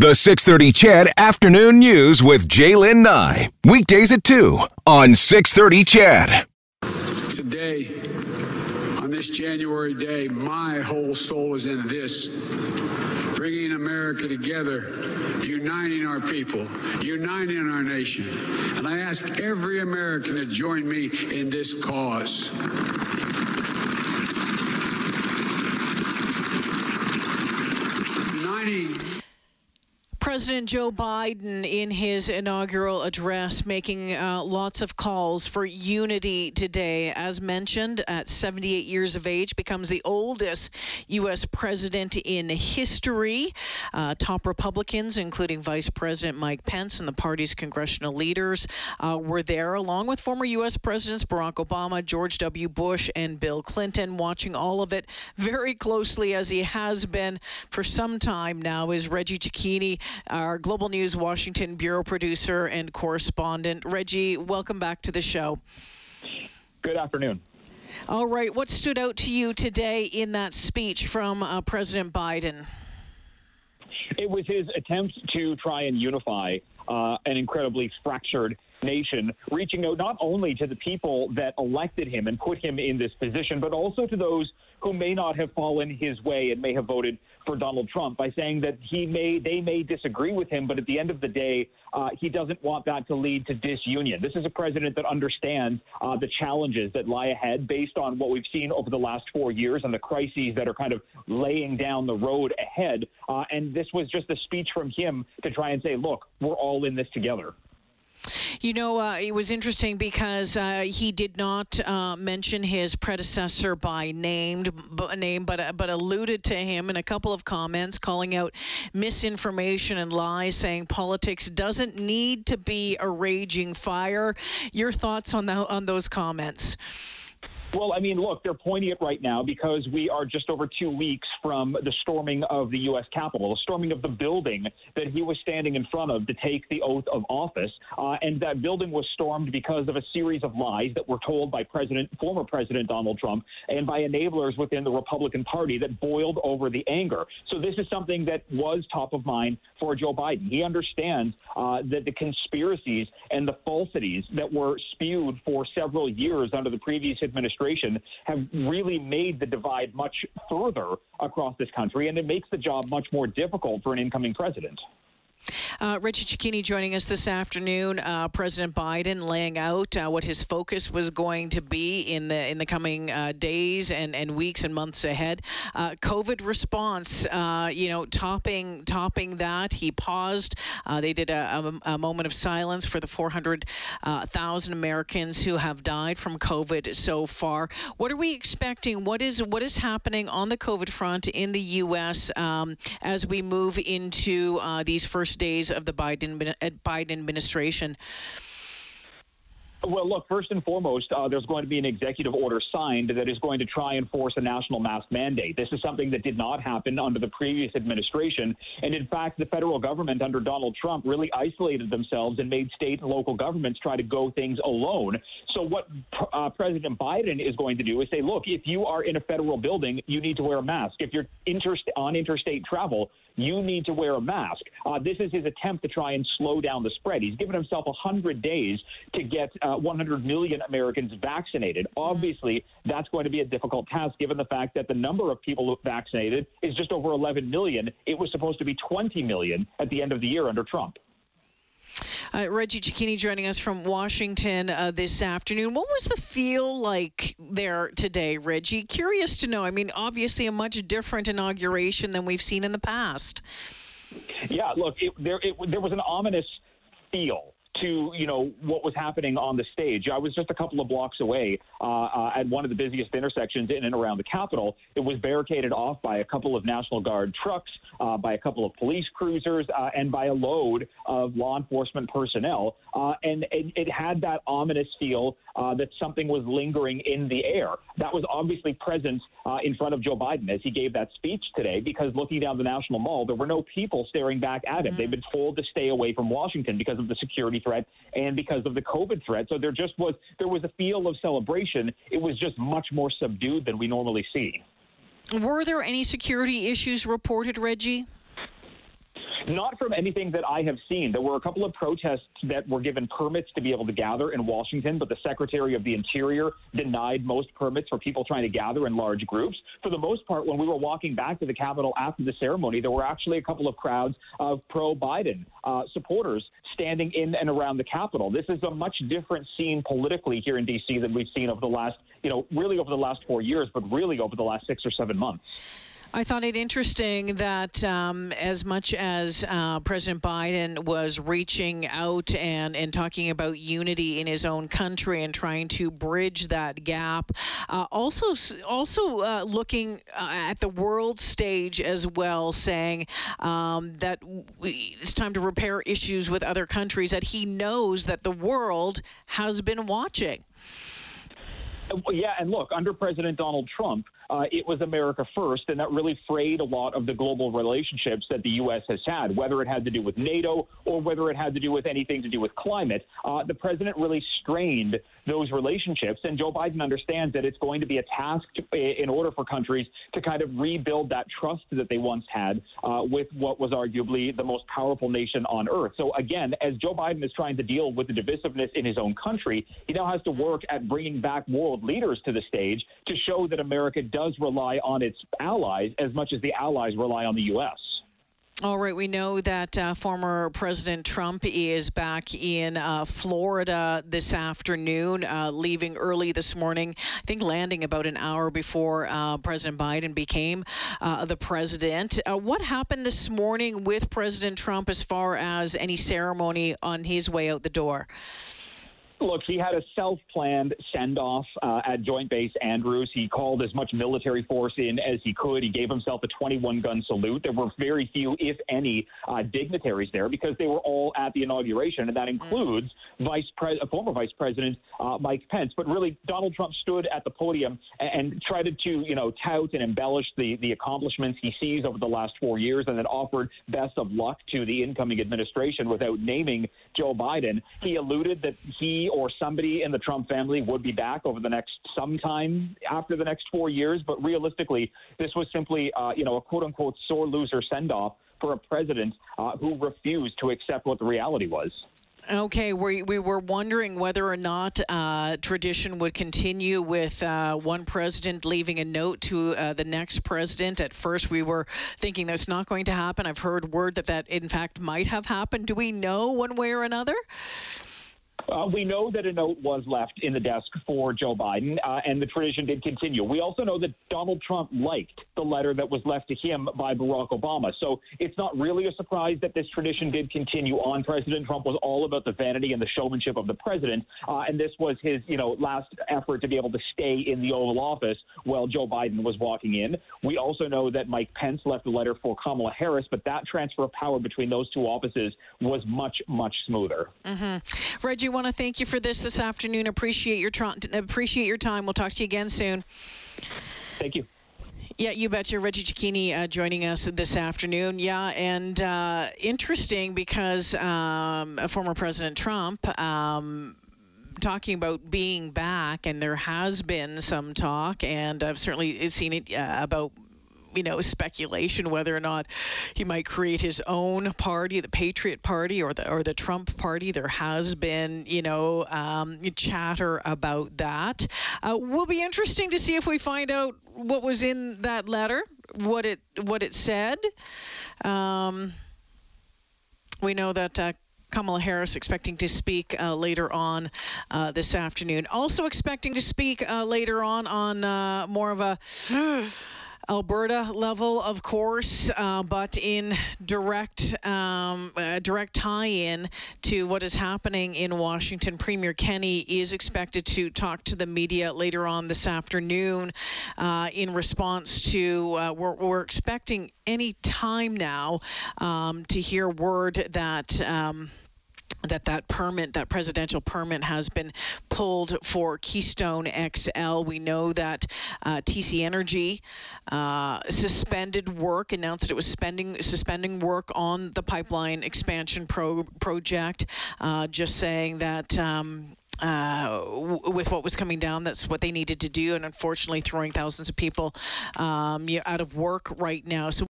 The 630 CHED Afternoon News with Jaylen Nye. Weekdays at 2 on 630 CHED. Today, on this January day, my whole soul is in this bringing America together, uniting our people, uniting our nation. And I ask every American to join me in this cause. Uniting President Joe Biden, in his inaugural address, making uh, lots of calls for unity today. As mentioned, at 78 years of age, becomes the oldest U.S. president in history. Uh, top Republicans, including Vice President Mike Pence and the party's congressional leaders, uh, were there, along with former U.S. Presidents Barack Obama, George W. Bush, and Bill Clinton, watching all of it very closely, as he has been for some time now, is Reggie Cecchini our Global News Washington bureau producer and correspondent. Reggie, welcome back to the show. Good afternoon. All right, what stood out to you today in that speech from uh, President Biden? It was his attempt to try and unify uh, an incredibly fractured nation, reaching out not only to the people that elected him and put him in this position, but also to those who may not have fallen his way and may have voted for Donald Trump by saying that he may they may disagree with him, but at the end of the day, uh, he doesn't want that to lead to disunion. This is a president that understands uh, the challenges that lie ahead based on what we've seen over the last four years and the crises that are kind of laying down the road ahead. Uh, and this was just a speech from him to try and say, look, we're all in this together. You know, uh, it was interesting because uh, he did not uh, mention his predecessor by name, name, but uh, but alluded to him in a couple of comments, calling out misinformation and lies, saying politics doesn't need to be a raging fire. Your thoughts on that on those comments? Well, I mean, look, they're pointing it right now because we are just over two weeks from the storming of the U.S. Capitol, the storming of the building that he was standing in front of to take the oath of office. Uh, and that building was stormed because of a series of lies that were told by President, former President Donald Trump, and by enablers within the Republican Party that boiled over the anger. So this is something that was top of mind for Joe Biden. He understands uh, that the conspiracies and the falsities that were spewed for several years under the previous administration administration have really made the divide much further across this country, and it makes the job much more difficult for an incoming president. Uh, Reggie Cecchini joining us this afternoon. Uh, President Biden laying out uh, what his focus was going to be in the in the coming uh, days and, and weeks and months ahead. Uh, COVID response, uh, you know, topping topping that. He paused. they did a, a, a, moment of silence for the 400,000 Americans who have died from COVID so far. What are we expecting? What is what is happening on the COVID front in the U.S. Um, as we move into these first days of the Biden Biden administration? Well, look, first and foremost, uh, there's going to be an executive order signed that is going to try and force a national mask mandate. This is something that did not happen under the previous administration. And in fact, the federal government under Donald Trump really isolated themselves and made state and local governments try to go things alone. So, what uh, President Biden is going to do is say, look, if you are in a federal building, you need to wear a mask. If you're interst- on interstate travel, you need to wear a mask. Uh, this is his attempt to try and slow down the spread. He's given himself 100 days to get uh, 100 million Americans vaccinated. Obviously, that's going to be a difficult task given the fact that the number of people vaccinated is just over 11 million. It was supposed to be 20 million at the end of the year under Trump. Uh, Reggie Cecchini joining us from Washington uh, this afternoon. What was the feel like there today, Reggie? Curious to know. I mean, obviously a much different inauguration than we've seen in the past. Yeah, look, it, there it, there was an ominous feel to you know what was happening on the stage. I was just a couple of blocks away uh, uh, at one of the busiest intersections in and around the Capitol. It was barricaded off by a couple of National Guard trucks, uh, by a couple of police cruisers, uh, and by a load of law enforcement personnel. Uh, and it, it, had that ominous feel uh, that something was lingering in the air. That was obviously present in front of Joe Biden as he gave that speech today, because looking down the National Mall, there were no people staring back at him. Mm-hmm. They've been told to stay away from Washington because of the security threat and because of the COVID threat. So there just was there was a feel of celebration. It was just much more subdued than we normally see. Were there any security issues reported, Reggie? Not from anything that I have seen. There were a couple of protests that were given permits to be able to gather in Washington, but the Secretary of the Interior denied most permits for people trying to gather in large groups. For the most part, when we were walking back to the Capitol after the ceremony, there were actually a couple of crowds of pro Biden uh, supporters standing in and around the Capitol. This is a much different scene politically here in D.C. than we've seen over the last, you know, really over the last four years, but really over the last six or seven months. I thought it interesting that um, as much as uh, President Biden was reaching out and, and talking about unity in his own country and trying to bridge that gap, uh, also also uh, looking uh, at the world stage as well, saying um, that we, it's time to repair issues with other countries. That he knows that the world has been watching. Yeah, and look, under President Donald Trump, uh, it was America first, and that really frayed a lot of the global relationships that the U.S. has had, whether it had to do with NATO or whether it had to do with anything to do with climate. Uh, the president really strained those relationships, and Joe Biden understands that it's going to be a task to, in order for countries to kind of rebuild that trust that they once had uh, with what was arguably the most powerful nation on earth. So again, as Joe Biden is trying to deal with the divisiveness in his own country, he now has to work at bringing back world leaders to the stage to show that America does does rely on its allies as much as the allies rely on the U.S. All right, we know that uh, former President Trump is back in uh, Florida this afternoon, uh, leaving early this morning. I think landing about an hour before uh, President Biden became uh, the president. Uh, what happened this morning with President Trump as far as any ceremony on his way out the door? Look, he had a self-planned send-off uh, at Joint Base Andrews. He called as much military force in as he could. He gave himself a 21-gun salute. There were very few, if any, uh, dignitaries there because they were all at the inauguration, and that mm. includes Vice Pre- former Vice President uh, Mike Pence. But really, Donald Trump stood at the podium and, and tried to, you know, tout and embellish the the accomplishments he sees over the last four years, and then offered best of luck to the incoming administration without naming Joe Biden. He alluded that he or somebody in the Trump family would be back over the next sometime after the next four years. But realistically, this was simply, uh, you know, a quote unquote sore loser send off for a president uh, who refused to accept what the reality was. Okay, we, we were wondering whether or not uh, tradition would continue with uh, one president leaving a note to uh, the next president. At first, we were thinking that's not going to happen. I've heard word that that, in fact, might have happened. Do we know one way or another? Uh, we know that a note was left in the desk for Joe Biden, uh, and the tradition did continue. We also know that Donald Trump liked the letter that was left to him by Barack Obama. So it's not really a surprise that this tradition did continue on. President Trump was all about the vanity and the showmanship of the president, uh, and this was his, you know, last effort to be able to stay in the Oval Office while Joe Biden was walking in. We also know that Mike Pence left a letter for Kamala Harris, but that transfer of power between those two offices was much, much smoother. Mm-hmm. Reggie, want to thank you for this this afternoon. Appreciate your tr- appreciate your time. We'll talk to you again soon. Thank you. Yeah, you betcha. Reggie Cecchini uh, joining us this afternoon. Yeah, and uh, interesting because um, former President Trump. Um, talking about being back, and there has been some talk, and I've certainly seen it uh, about you know speculation whether or not he might create his own party, the Patriot Party or the or the Trump Party. There has been you know um, chatter about that. Uh, will be interesting to see if we find out what was in that letter, what it what it said. Um, we know that. Uh, Kamala Harris expecting to speak uh, later on uh, this afternoon. Also expecting to speak uh, later on on uh, more of a Alberta level, of course, uh, but in direct um, uh, direct tie-in to what is happening in Washington. Premier Kenney is expected to talk to the media later on this afternoon uh, in response to uh, we're, we're, expecting any time now um, to hear word that. Um, that that permit, that presidential permit, has been pulled for Keystone XL. We know that uh, TC Energy uh, suspended work, announced that it was spending suspending work on the pipeline expansion pro- project, uh, just saying that. Um, uh, w- with what was coming down. That's what they needed to do, and unfortunately, throwing thousands of people um, out of work right now. So